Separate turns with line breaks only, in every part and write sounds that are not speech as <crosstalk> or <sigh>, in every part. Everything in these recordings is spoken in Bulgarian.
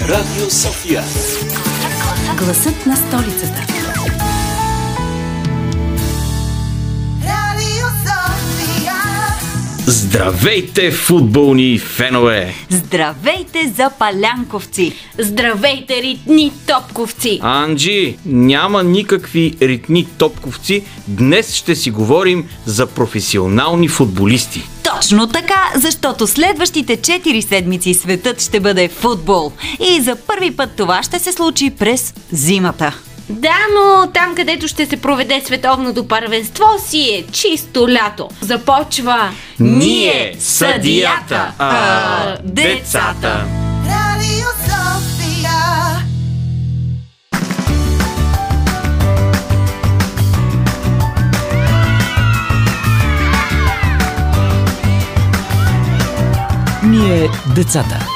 Радио София.
Гласът на столицата.
Здравейте, футболни фенове!
Здравейте, запалянковци!
Здравейте, ритни топковци!
Анджи, няма никакви ритни топковци. Днес ще си говорим за професионални футболисти.
Точно така, защото следващите 4 седмици светът ще бъде футбол. И за първи път това ще се случи през зимата.
Да, но там, където ще се проведе световното първенство, си е чисто лято. Започва
Ние, съдията, а, децата.
Radio Sofia.
Ние, децата.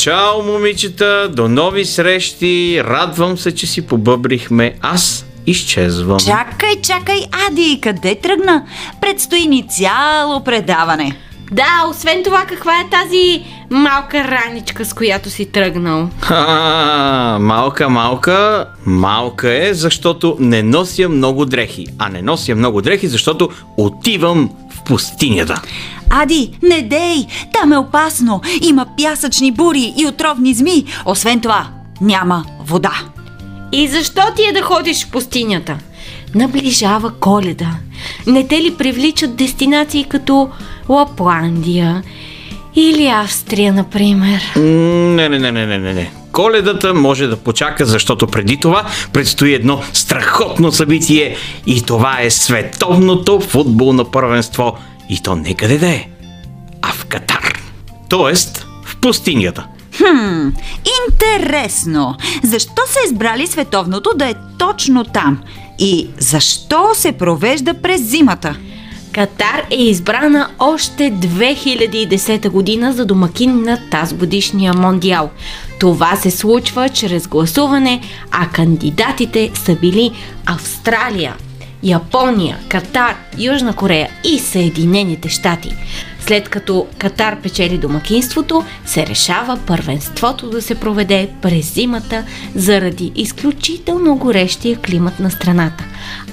Чао, момичета! До нови срещи! Радвам се, че си побъбрихме. Аз изчезвам.
Чакай, чакай, Ади, къде тръгна? Предстои ни цяло предаване.
Да, освен това, каква е тази малка раничка, с която си тръгнал?
А, малка, малка, малка е, защото не нося много дрехи. А не нося много дрехи, защото отивам в пустинята.
Ади, не дей! Там е опасно! Има пясъчни бури и отровни зми. Освен това, няма вода.
И защо ти е да ходиш в пустинята? Наближава коледа. Не те ли привличат дестинации като Лапландия или Австрия, например?
Не, не, не, не, не, не. Коледата може да почака, защото преди това предстои едно страхотно събитие и това е световното футболно първенство. И то не къде да е, а в Катар. Тоест в пустинята.
Хм, интересно. Защо са избрали световното да е точно там? И защо се провежда през зимата?
Катар е избрана още 2010 година за домакин на тази годишния мондиал. Това се случва чрез гласуване, а кандидатите са били Австралия, Япония, Катар, Южна Корея и Съединените щати. След като Катар печели домакинството, се решава първенството да се проведе през зимата заради изключително горещия климат на страната.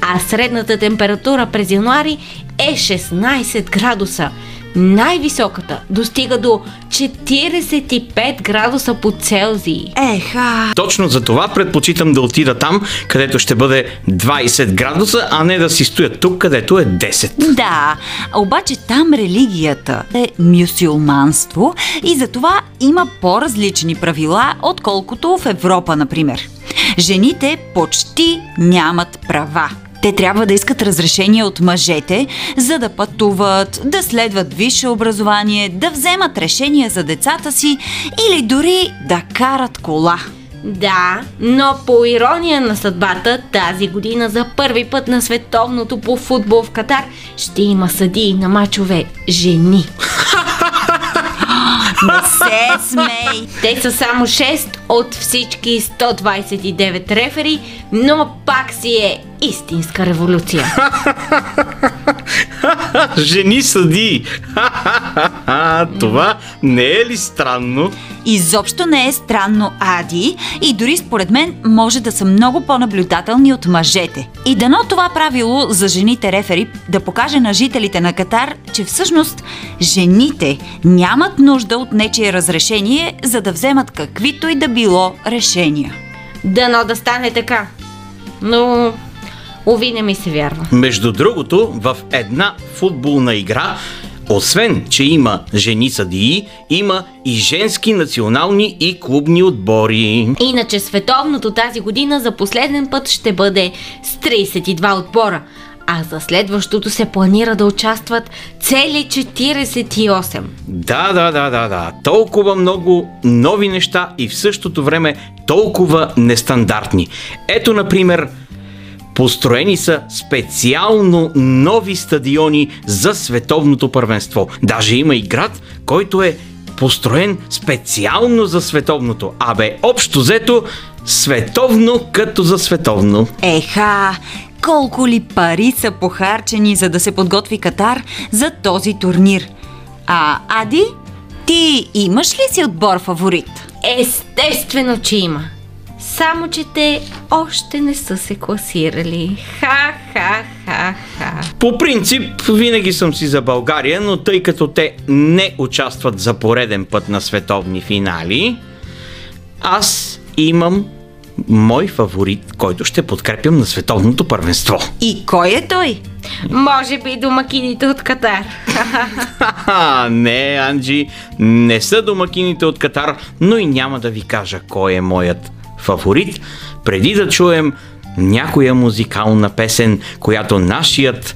А средната температура през януари е 16 градуса. Най-високата достига до 45 градуса по Целзий.
Еха,
Точно за това предпочитам да отида там, където ще бъде 20 градуса, а не да си стоя тук, където е 10.
Да, обаче там религията е мюсюлманство и затова има по-различни правила, отколкото в Европа, например. Жените почти нямат права. Те трябва да искат разрешение от мъжете, за да пътуват, да следват висше образование, да вземат решения за децата си или дори да карат кола.
Да, но по ирония на съдбата, тази година за първи път на световното по футбол в Катар ще има съдии на мачове жени. <laughs>
Не се смей!
Те са само 6 от всички 129 рефери, но пак си е истинска революция. <laughs>
Жени съди! Това не е ли странно?
Изобщо не е странно, Ади, и дори според мен може да са много по-наблюдателни от мъжете. И дано това правило за жените рефери да покаже на жителите на Катар, че всъщност жените нямат нужда от нечие разрешение, за да вземат каквито и да било решения.
Дано да стане така. Но, уви не ми се вярва.
Между другото, в една футболна игра, освен, че има жени съдии, има и женски национални и клубни отбори.
Иначе световното тази година за последен път ще бъде с 32 отбора, а за следващото се планира да участват цели 48.
Да, да, да, да, да. Толкова много нови неща и в същото време толкова нестандартни. Ето, например, Построени са специално нови стадиони за световното първенство. Даже има и град, който е построен специално за световното. Абе, общо взето, Световно като за световно.
Еха, колко ли пари са похарчени, за да се подготви Катар за този турнир? А, Ади, ти имаш ли си отбор фаворит?
Естествено, че има. Само, че те още не са се класирали. Ха-ха-ха-ха.
По принцип, винаги съм си за България, но тъй като те не участват за пореден път на световни финали, аз имам мой фаворит, който ще подкрепям на световното първенство.
И кой е той?
Може би домакините от Катар. <laughs>
Не, Анджи, не са домакините от Катар, но и няма да ви кажа кой е моят фаворит, преди да чуем някоя музикална песен, която нашият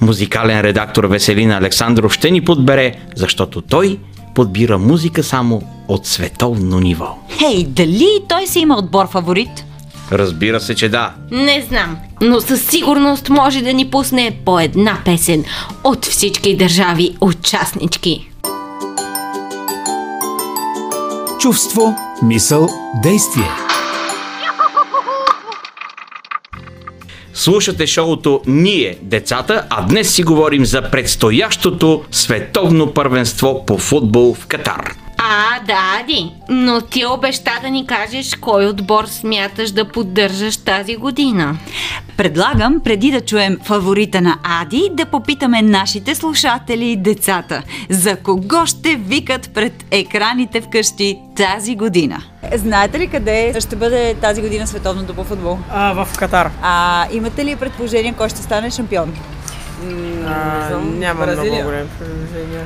музикален редактор Веселин Александров ще ни подбере, защото той подбира музика само от световно ниво.
Хей, дали той си има отбор фаворит?
Разбира се, че да.
Не знам, но със сигурност може да ни пусне по една песен от всички държави участнички.
Чувство, мисъл, действие.
Слушате шоуто Ние, децата, а днес си говорим за предстоящото световно първенство по футбол в Катар.
А, да, Ади, но ти обеща да ни кажеш кой отбор смяташ да поддържаш тази година.
Предлагам, преди да чуем фаворита на Ади, да попитаме нашите слушатели и децата. За кого ще викат пред екраните вкъщи тази година?
Знаете ли къде ще бъде тази година световното по футбол?
А, в Катар.
А имате ли предположение кой ще стане шампион?
А, няма
Бразилия.
много голем предложение.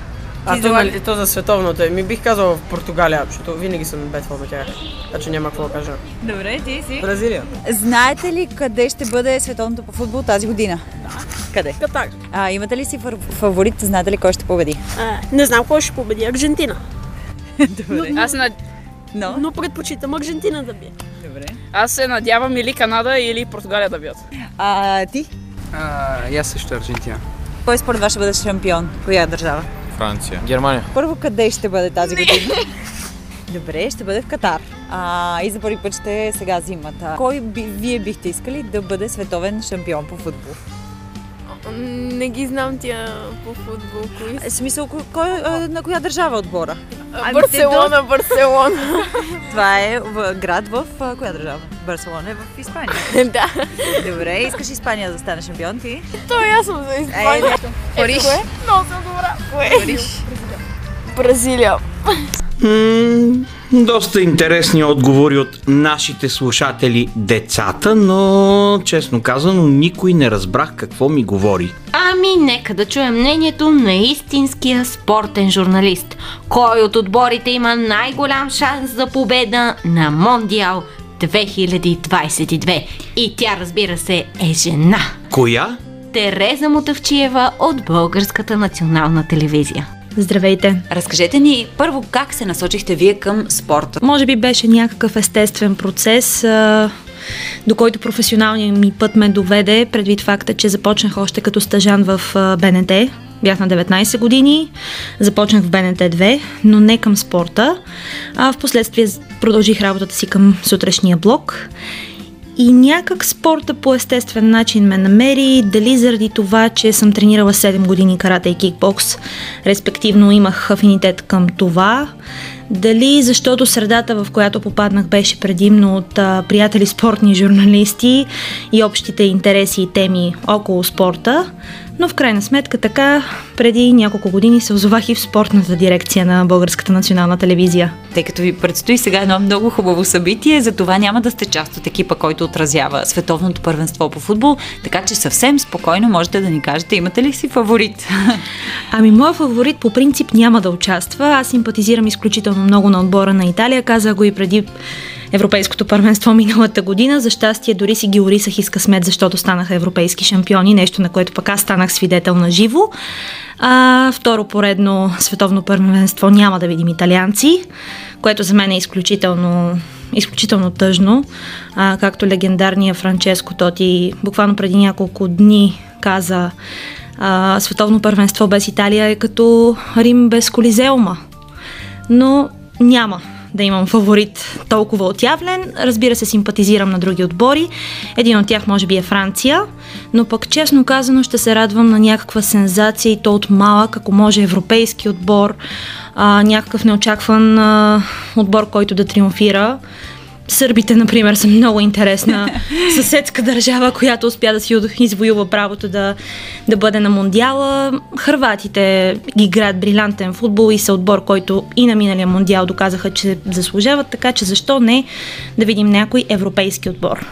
А то,
за-
нали, то за световното е. Ми бих казал в Португалия, защото винаги съм бетвал на тях. Значи няма какво да кажа.
Добре, ти си.
Бразилия.
Знаете ли къде ще бъде световното по футбол тази година? Да. Къде?
Катар.
А, имате ли си фаворит? Знаете ли кой ще победи?
А, не знам кой ще победи. Аржентина. <laughs>
Добре.
Аз, над...
Но?
но предпочитам Аржентина да бие.
Добре.
Аз се надявам или Канада, или Португалия да бият.
А, ти?
А, аз също Аржентина.
Кой според вас ще бъде шампион? Коя държава?
Франция. Германия.
Първо, къде ще бъде тази година? Добре, ще бъде в Катар. А, и за първи път ще е сега зимата. Кой би, вие бихте искали да бъде световен шампион по футбол?
Не ги знам тя по футбол. Кои
Е, В смисъл, кой, на коя държава е отбора?
Барселона, Барселона.
Това е град в коя държава? Барселона е в Испания. <laughs>
да.
Добре, искаш Испания да стане шампион ти?
То е ясно за
Е,
Испания.
нещо.
Париж. Кое? Много съм добра. Кое? Париж. Бразилия.
М, доста интересни отговори от нашите слушатели децата, но честно казано никой не разбрах какво ми говори.
Ами, нека да чуем мнението на истинския спортен журналист. Кой от отборите има най-голям шанс за победа на Мондиал 2022? И тя, разбира се, е жена.
Коя?
Тереза Мотавчиева от Българската национална телевизия.
Здравейте!
Разкажете ни първо как се насочихте вие към спорта.
Може би беше някакъв естествен процес, до който професионалният ми път ме доведе, предвид факта, че започнах още като стажан в БНТ. Бях на 19 години, започнах в БНТ 2, но не към спорта. А в последствие продължих работата си към сутрешния блок. И някак спорта по естествен начин ме намери, дали заради това, че съм тренирала 7 години карате и кикбокс, респективно имах афинитет към това, дали защото средата, в която попаднах, беше предимно от а, приятели спортни журналисти и общите интереси и теми около спорта, но в крайна сметка така, преди няколко години се озовах и в спортната дирекция на Българската национална телевизия.
Тъй като ви предстои сега едно много хубаво събитие, за това няма да сте част от екипа, който отразява световното първенство по футбол, така че съвсем спокойно можете да ни кажете, имате ли си фаворит?
Ами, моят фаворит по принцип няма да участва. Аз симпатизирам изключително много на отбора на Италия. Казах го и преди Европейското първенство миналата година. За щастие дори си ги орисах и с късмет, защото станаха европейски шампиони, нещо на което пък аз станах свидетел на живо. А, второ поредно световно първенство няма да видим италианци, което за мен е изключително изключително тъжно, а, както легендарния Франческо Тоти буквално преди няколко дни каза а, световно първенство без Италия е като Рим без Колизеума. Но няма. да имам фаворит толкова отявлен. Разбира се, симпатизирам на други отбори. Един от тях може би е Франция, но пък честно казано ще се радвам на някаква сензация и то от малък, ако може европейски отбор, а, някакъв неочакван а, отбор, който да триумфира. Сърбите, например, са много интересна <laughs> съседска държава, която успя да си извоюва правото да, да бъде на Мондиала. Хърватите играят брилянтен футбол и са отбор, който и на миналия Мондиал доказаха, че заслужават, така че защо не да видим някой европейски отбор.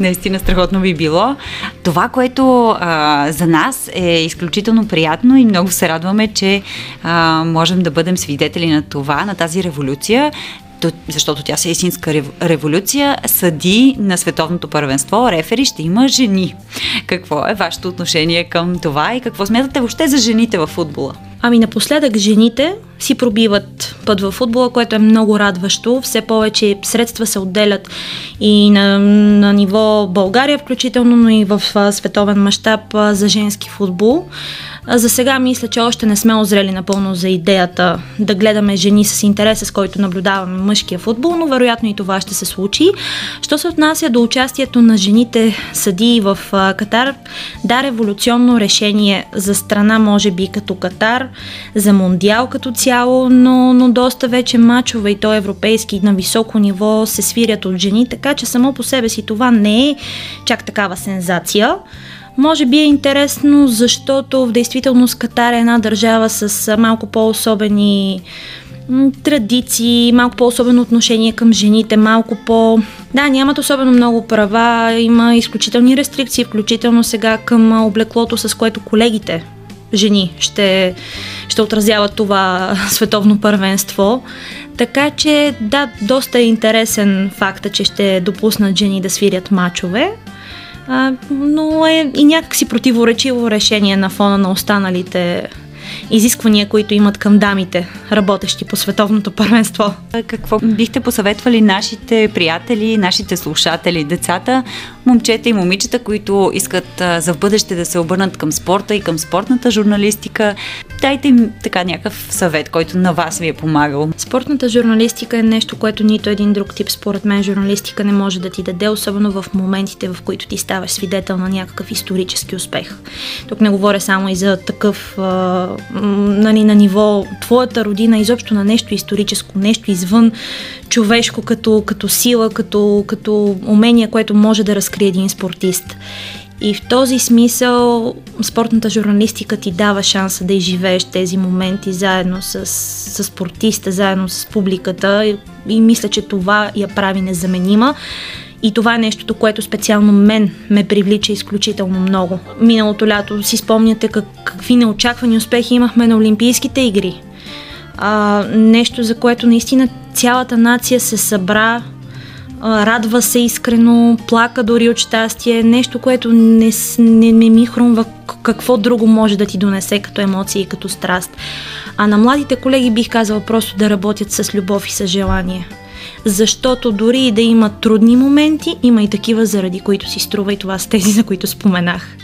Наистина страхотно би било. Това, което а, за нас е изключително приятно и много се радваме, че а, можем да бъдем свидетели на това, на тази революция, защото тя се е истинска революция, съди на световното първенство, рефери ще има жени. Какво е вашето отношение към това и какво смятате въобще за жените в футбола?
Ами напоследък жените си пробиват път в футбола, което е много радващо. Все повече средства се отделят и на, на ниво България включително, но и в световен мащаб за женски футбол. За сега мисля, че още не сме озрели напълно за идеята да гледаме жени с интереса, с който наблюдаваме мъжкия футбол, но вероятно и това ще се случи. Що се отнася до участието на жените съдии в Катар, да, революционно решение за страна, може би като Катар, за Мондиал като цяло, но, но доста вече мачове и то европейски на високо ниво се свирят от жени, така че само по себе си това не е чак такава сензация. Може би е интересно, защото в действителност Катар е една държава с малко по-особени традиции, малко по-особено отношение към жените, малко по... Да, нямат особено много права, има изключителни рестрикции, включително сега към облеклото, с което колегите жени ще, ще отразяват това <laughs> световно първенство. Така че, да, доста е интересен факта, че ще допуснат жени да свирят мачове а, но е и някакси противоречиво решение на фона на останалите изисквания, които имат към дамите, работещи по световното първенство.
Какво бихте посъветвали нашите приятели, нашите слушатели, децата, момчета и момичета, които искат за в бъдеще да се обърнат към спорта и към спортната журналистика? Дайте им така някакъв съвет, който на вас ви е помагал.
Спортната журналистика е нещо, което нито един друг тип, според мен, журналистика не може да ти даде, особено в моментите, в които ти ставаш свидетел на някакъв исторически успех. Тук не говоря само и за такъв а, нали, на ниво твоята родина, изобщо на нещо историческо, нещо извън човешко като, като сила, като, като умение, което може да разкрие един спортист. И в този смисъл спортната журналистика ти дава шанса да изживееш тези моменти заедно с, с спортиста, заедно с публиката и, и мисля, че това я прави незаменима. И това е нещото, което специално мен ме привлича изключително много. Миналото лято си спомняте как, какви неочаквани успехи имахме на Олимпийските игри. А, нещо, за което наистина цялата нация се събра, радва се искрено, плака дори от щастие. Нещо, което не, не, не ми хрумва какво друго може да ти донесе като емоции и като страст. А на младите колеги бих казала просто да работят с любов и с желание защото дори и да има трудни моменти, има и такива, заради които си струва и това с тези, за които споменах.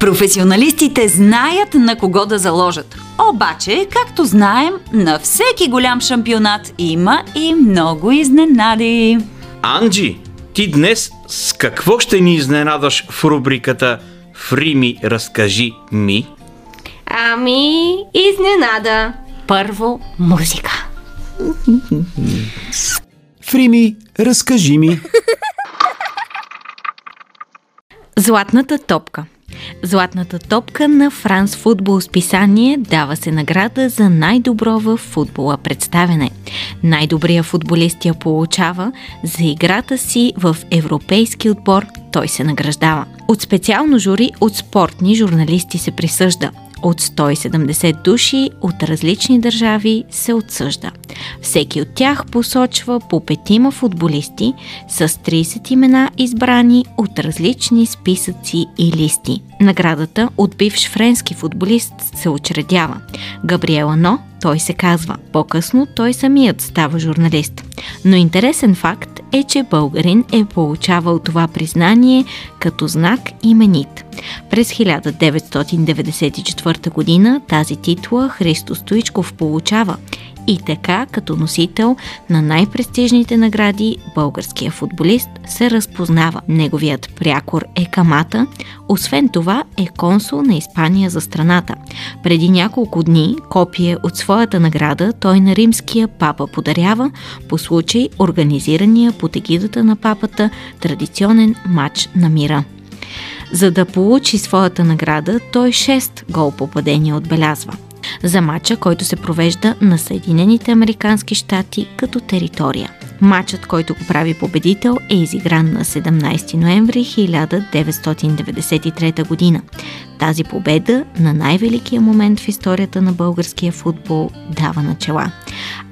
Професионалистите знаят на кого да заложат. Обаче, както знаем, на всеки голям шампионат има и много изненади.
Анджи, ти днес с какво ще ни изненадаш в рубриката Фрими, разкажи ми?
Ами, изненада.
Първо музика.
Фрими, разкажи ми.
Златната топка. Златната топка на Франс Футбол списание дава се награда за най-добро в футбола представяне. Най-добрият футболист я получава за играта си в европейски отбор той се награждава. От специално жури от спортни журналисти се присъжда – от 170 души от различни държави се отсъжда. Всеки от тях посочва по петима футболисти с 30 имена избрани от различни списъци и листи. Наградата от бивш френски футболист се учредява. Габриела Но, той се казва. По-късно той самият става журналист. Но интересен факт е, че българин е получавал това признание като знак именит. През 1994 година тази титла Христо Стоичков получава и така като носител на най-престижните награди българския футболист се разпознава. Неговият прякор е Камата, освен това е консул на Испания за страната. Преди няколко дни копие от своята награда той на римския папа подарява по случай организирания под егидата на папата традиционен матч на мира. За да получи своята награда, той 6 гол попадения отбелязва. За матча, който се провежда на Съединените Американски щати като територия. Матчът, който го прави победител, е изигран на 17 ноември 1993 година. Тази победа на най-великия момент в историята на българския футбол дава начала.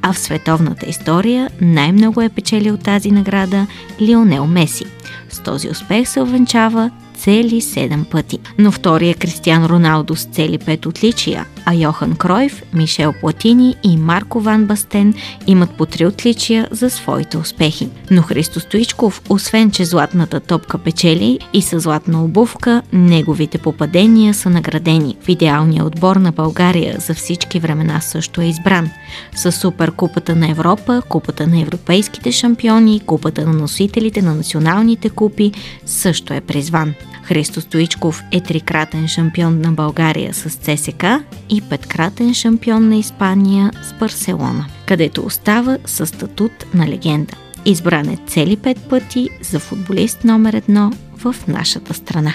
А в световната история най-много е печелил тази награда Лионел Меси. С този успех се овенчава цели 7 пъти. Но втория Кристиан Роналдо с цели 5 отличия, а Йохан Кройф, Мишел Платини и Марко Ван Бастен имат по 3 отличия за своите успехи. Но Христо Стоичков, освен че златната топка печели и с златна обувка, неговите попадения са наградени. В идеалния отбор на България за всички времена също е избран. С Суперкупата на Европа, Купата на европейските шампиони, Купата на носителите на националните купи също е призван. Христо Стоичков е трикратен шампион на България с ЦСК и петкратен шампион на Испания с Барселона, където остава със статут на легенда. Избран е цели пет пъти за футболист номер едно в нашата страна.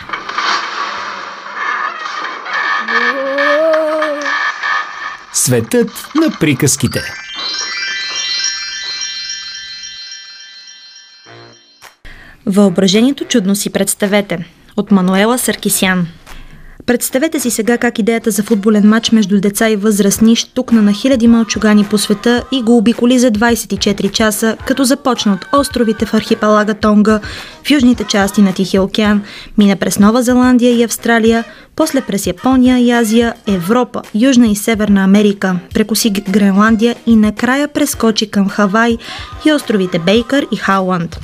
Светът на приказките.
Въображението чудно си представете. От Мануела Саркисян. Представете си сега как идеята за футболен матч между деца и възрастни штукна на хиляди мълчугани по света и го обиколи за 24 часа, като започна от островите в архипелага Тонга, в южните части на Тихия океан, мина през Нова Зеландия и Австралия, после през Япония и Азия, Европа, Южна и Северна Америка, прекоси Гренландия и накрая прескочи към Хавай и островите Бейкър и Хауанд.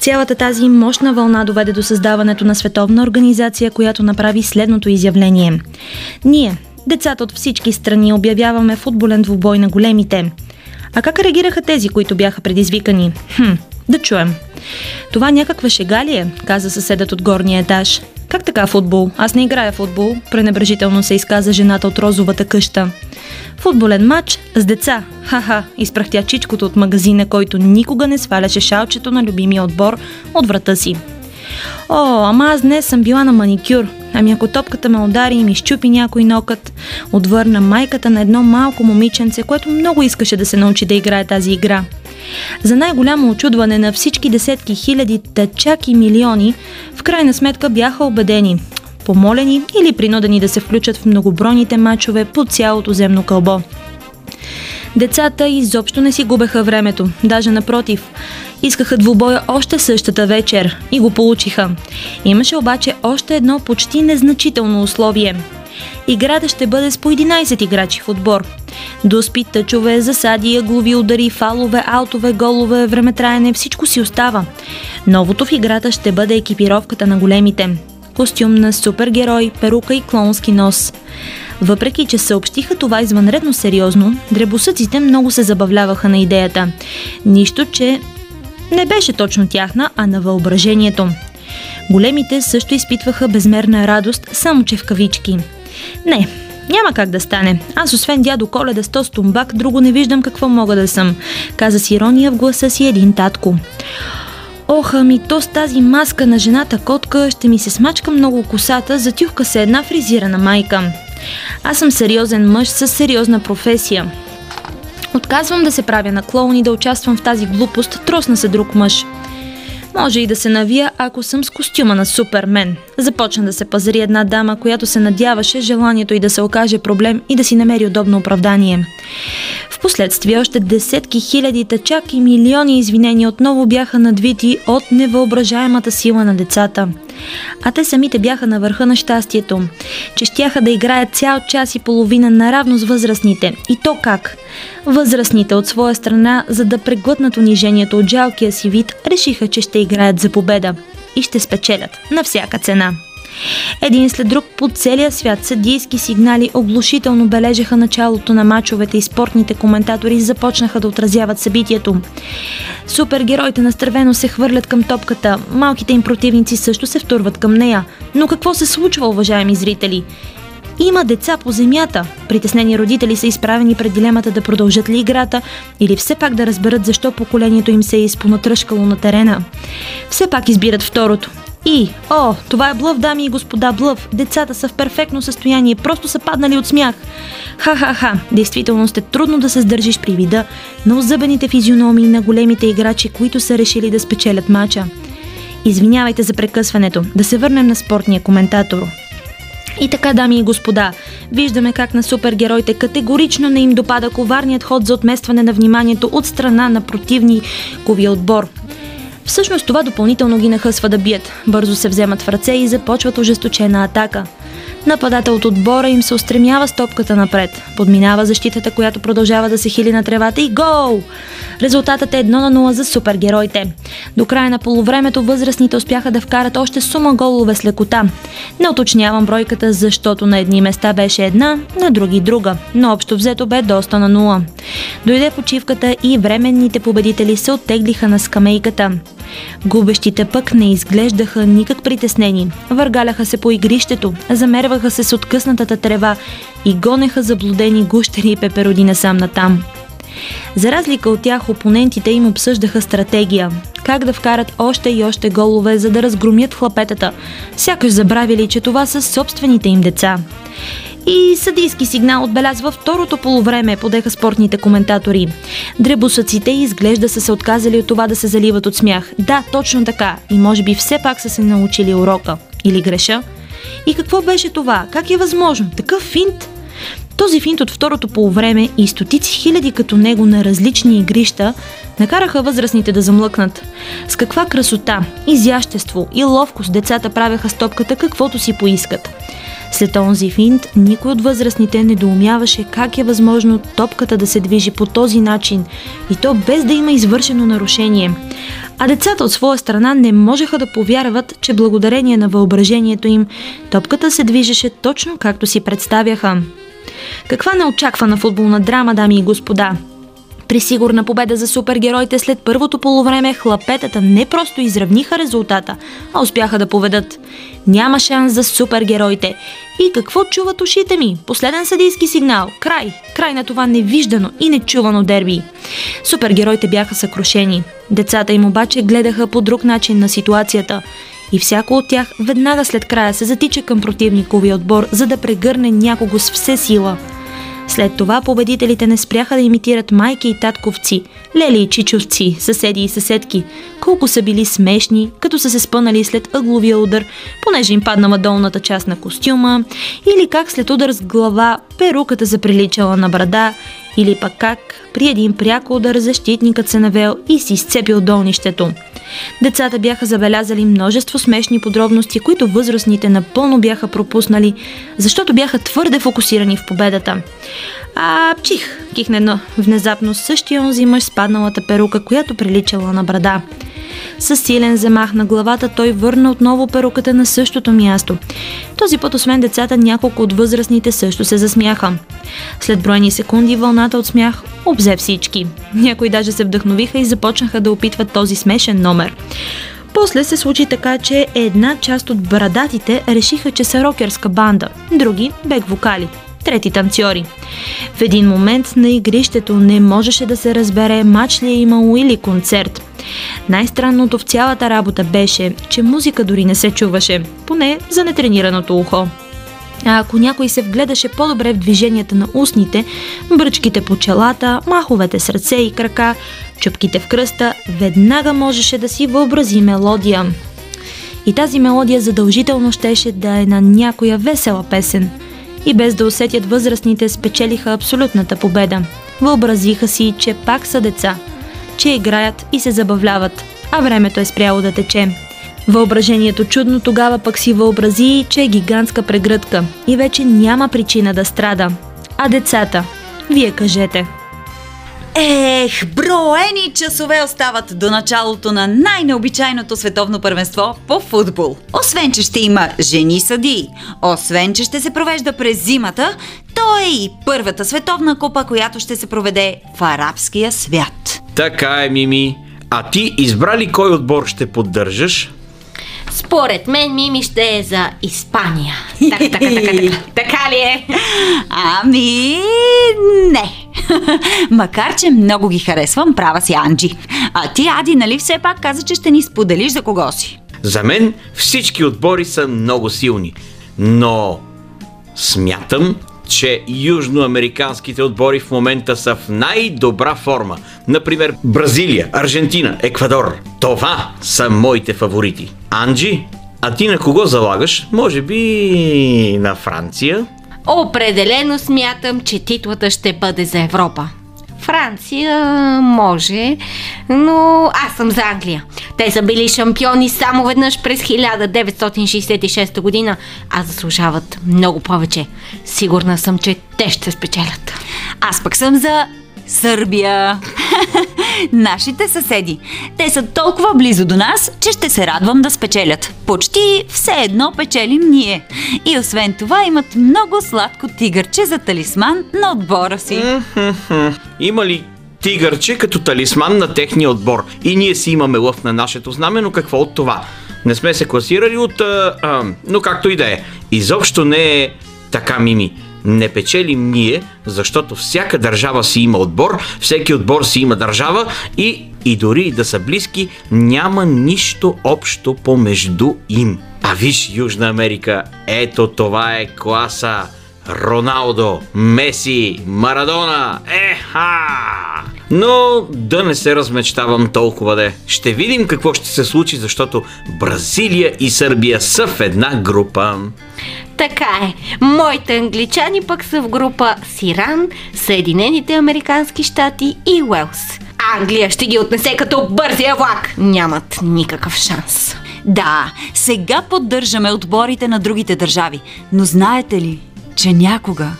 Цялата тази мощна вълна доведе до създаването на световна организация, която направи следното изявление. Ние, децата от всички страни, обявяваме футболен двубой на големите. А как реагираха тези, които бяха предизвикани? Хм, да чуем. Това някаква шега ли е? каза съседът от горния етаж. Как така футбол? Аз не играя футбол, пренебрежително се изказа жената от розовата къща. Футболен матч с деца. Ха-ха, изпрахтя чичкото от магазина, който никога не сваляше шалчето на любимия отбор от врата си. О, ама аз днес съм била на маникюр. Ами ако топката ме удари и ми щупи някой нокът, отвърна майката на едно малко момиченце, което много искаше да се научи да играе тази игра. За най-голямо очудване на всички десетки хиляди, чак и милиони, в крайна сметка бяха убедени, помолени или принудени да се включат в многобройните мачове по цялото земно кълбо. Децата изобщо не си губеха времето, даже напротив. Искаха двубоя още същата вечер и го получиха. Имаше обаче още едно почти незначително условие. Играта ще бъде с по 11 играчи в отбор. Доспи, тъчове, засади, аглови удари, фалове, аутове, голове, времетраене, всичко си остава. Новото в играта ще бъде екипировката на големите костюм на супергерой, перука и клонски нос. Въпреки, че съобщиха това извънредно сериозно, дребосъците много се забавляваха на идеята. Нищо, че не беше точно тяхна, а на въображението. Големите също изпитваха безмерна радост, само че в кавички. Не, няма как да стане. Аз освен дядо Коледа с тост тумбак, друго не виждам какво мога да съм, каза с ирония в гласа си един татко. Ох, ами то с тази маска на жената котка ще ми се смачка много косата, затюхка се една фризирана майка. Аз съм сериозен мъж с сериозна професия. Отказвам да се правя на клоун и да участвам в тази глупост, тросна се друг мъж. Може и да се навия, ако съм с костюма на Супермен. Започна да се пазари една дама, която се надяваше желанието и да се окаже проблем и да си намери удобно оправдание. Впоследствие още десетки хиляди, чак и милиони извинения отново бяха надвити от невъображаемата сила на децата. А те самите бяха на върха на щастието, че щяха да играят цял час и половина наравно с възрастните. И то как? Възрастните от своя страна, за да преглътнат унижението от жалкия си вид, решиха, че ще играят за победа и ще спечелят на всяка цена. Един след друг по целия свят съдийски сигнали оглушително бележеха началото на мачовете и спортните коментатори започнаха да отразяват събитието. Супергероите настървено се хвърлят към топката, малките им противници също се втурват към нея. Но какво се случва, уважаеми зрители? Има деца по земята. Притеснени родители са изправени пред дилемата да продължат ли играта или все пак да разберат защо поколението им се е изпонатръшкало на терена. Все пак избират второто. И, о, това е блъв, дами и господа, блъв. Децата са в перфектно състояние, просто са паднали от смях. Ха-ха-ха, действително сте трудно да се сдържиш при вида на озъбените физиономии на големите играчи, които са решили да спечелят мача. Извинявайте за прекъсването, да се върнем на спортния коментатор. И така, дами и господа, виждаме как на супергероите категорично не им допада коварният ход за отместване на вниманието от страна на противниковия отбор. Всъщност това допълнително ги нахъсва да бият. Бързо се вземат в ръце и започват ожесточена атака. Нападател от отбора им се устремява с топката напред. Подминава защитата, която продължава да се хили на тревата и гол! Резултатът е 1 на 0 за супергероите. До края на полувремето възрастните успяха да вкарат още сума голове с лекота. Не уточнявам бройката, защото на едни места беше една, на други друга, но общо взето бе доста на 0. Дойде почивката и временните победители се оттеглиха на скамейката. Губещите пък не изглеждаха никак притеснени. Въргаляха се по игрището, замерваха се с откъснатата трева и гонеха заблудени гущери и пепероди насам натам. За разлика от тях, опонентите им обсъждаха стратегия. Как да вкарат още и още голове, за да разгромят хлапетата. Сякаш забравили, че това са собствените им деца. И съдийски сигнал отбелязва второто полувреме, подеха спортните коментатори. Дребосъците изглежда са се отказали от това да се заливат от смях. Да, точно така. И може би все пак са се научили урока. Или греша? И какво беше това? Как е възможно? Такъв финт? Този финт от второто полувреме и стотици хиляди като него на различни игрища накараха възрастните да замлъкнат. С каква красота, изящество и ловкост децата правеха стопката каквото си поискат. След онзи финт, никой от възрастните не доумяваше как е възможно топката да се движи по този начин и то без да има извършено нарушение. А децата от своя страна не можеха да повярват, че благодарение на въображението им, топката се движеше точно както си представяха. Каква неочаквана футболна драма, дами и господа! При сигурна победа за супергероите след първото полувреме хлапетата не просто изравниха резултата, а успяха да поведат. Няма шанс за супергероите. И какво чуват ушите ми? Последен съдийски сигнал. Край. Край на това невиждано и нечувано дерби. Супергероите бяха съкрушени. Децата им обаче гледаха по друг начин на ситуацията. И всяко от тях веднага след края се затича към противниковия отбор, за да прегърне някого с все сила – след това победителите не спряха да имитират майки и татковци, лели и чичовци, съседи и съседки. Колко са били смешни, като са се спънали след ъгловия удар, понеже им паднала долната част на костюма, или как след удар с глава перуката заприличала на брада, или пък как при един пряко удар защитникът се навел и си изцепил долнището. Децата бяха забелязали множество смешни подробности, които възрастните напълно бяха пропуснали, защото бяха твърде фокусирани в победата. А, чих, кихне едно. Внезапно същия онзи мъж с падналата перука, която приличала на брада. С силен замах на главата той върна отново перуката на същото място. Този път, освен децата, няколко от възрастните също се засмяха. След броени секунди вълната от смях обзе всички. Някои даже се вдъхновиха и започнаха да опитват този смешен номер. После се случи така, че една част от брадатите решиха, че са рокерска банда, други – бек вокали трети танцори. В един момент на игрището не можеше да се разбере мач ли е имало или концерт. Най-странното в цялата работа беше, че музика дори не се чуваше, поне за нетренираното ухо. А ако някой се вгледаше по-добре в движенията на устните, бръчките по челата, маховете с ръце и крака, чупките в кръста, веднага можеше да си въобрази мелодия. И тази мелодия задължително щеше да е на някоя весела песен – и без да усетят възрастните спечелиха абсолютната победа. Въобразиха си, че пак са деца, че играят и се забавляват, а времето е спряло да тече. Въображението чудно тогава пък си въобрази, че е гигантска прегръдка и вече няма причина да страда. А децата? Вие кажете.
Ех, броени часове остават до началото на най-необичайното световно първенство по футбол. Освен, че ще има жени съдии, освен, че ще се провежда през зимата, то е и първата световна купа, която ще се проведе в арабския свят.
Така е, Мими. А ти избра ли кой отбор ще поддържаш?
Според мен Мими ще е за Испания. Така, така, така, така. <laughs> Така ли е?
Ами, не. <laughs> Макар, че много ги харесвам, права си Анджи. А ти, Ади, нали все пак каза, че ще ни споделиш за кого си?
За мен всички отбори са много силни, но смятам, че южноамериканските отбори в момента са в най-добра форма. Например, Бразилия, Аржентина, Еквадор. Това са моите фаворити. Анджи, а ти на кого залагаш? Може би на Франция?
Определено смятам, че титлата ще бъде за Европа. Франция може, но аз съм за Англия. Те са били шампиони само веднъж през 1966 година, а заслужават много повече. Сигурна съм, че те ще спечелят.
Аз пък съм за Сърбия. <laughs> Нашите съседи. Те са толкова близо до нас, че ще се радвам да спечелят. Почти все едно печелим ние. И освен това имат много сладко тигърче за талисман на отбора си.
Има ли тигърче като талисман на техния отбор? И ние си имаме лъв на нашето знаме, но какво от това? Не сме се класирали от... А, а, но както и да е. Изобщо не е така, Мими. Не печелим ние, защото всяка държава си има отбор, всеки отбор си има държава и, и дори да са близки, няма нищо общо помежду им. А виж Южна Америка, ето това е класа. Роналдо, Меси, Марадона, еха! Но да не се размечтавам толкова де. Ще видим какво ще се случи, защото Бразилия и Сърбия са в една група.
Така е. Моите англичани пък са в група с Иран, Съединените Американски щати и Уелс. Англия ще ги отнесе като бързия влак. Нямат никакъв шанс.
Да, сега поддържаме отборите на другите държави. Но знаете ли, че някога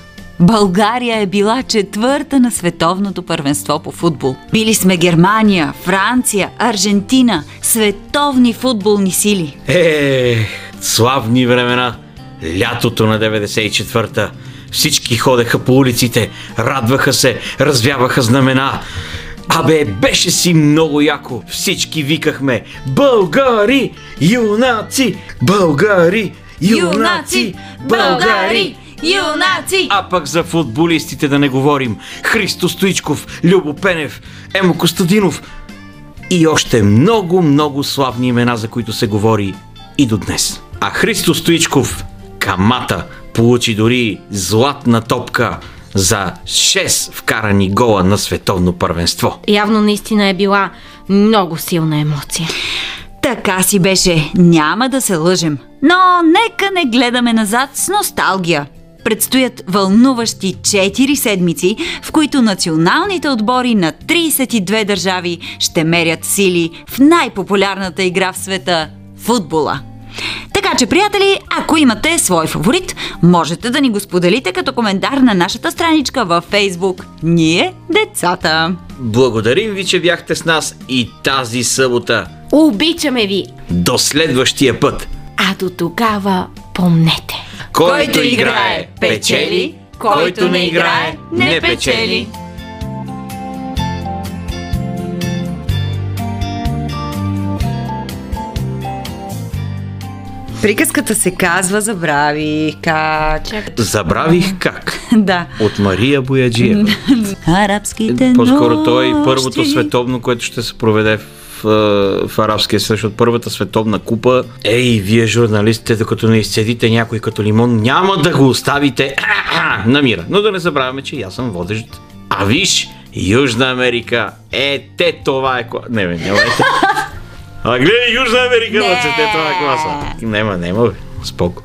България е била четвърта на световното първенство по футбол. Били сме Германия, Франция, Аржентина, световни футболни сили.
Е, славни времена. Лятото на 94-та. Всички ходеха по улиците, радваха се, развяваха знамена. Абе, беше си много яко. Всички викахме Българи, юнаци, Българи, юнаци, Българи,
юнаци!
А пък за футболистите да не говорим. Христо Стоичков, Любо Пенев, Емо Костадинов и още много, много славни имена, за които се говори и до днес. А Христо Стоичков, камата, получи дори златна топка за 6 вкарани гола на световно първенство.
Явно наистина е била много силна емоция.
Така си беше, няма да се лъжем. Но нека не гледаме назад с носталгия. Предстоят вълнуващи 4 седмици, в които националните отбори на 32 държави ще мерят сили в най-популярната игра в света – футбола. Така че, приятели, ако имате свой фаворит, можете да ни го споделите като коментар на нашата страничка във Facebook Ние децата.
Благодарим ви, че бяхте с нас и тази събота.
Обичаме ви!
До следващия път!
А до тогава помнете.
Който играе, печели, който не играе, не печели.
Приказката се казва Забрави как.
Забравих как. <laughs>
да.
От Мария Бояджиева. <laughs>
Арабските
По-скоро той е първото световно, което ще се проведе в, а, в арабския свят, от първата световна купа. Ей, вие журналистите, докато не изцедите някой като лимон, няма да го оставите на мира. Но да не забравяме, че аз съм водещ. А виж, Южна Америка, е, те това е... Не, бе, няма е. А гледай Южна Америка, да те това класа. Нема, нема, бе. Споко.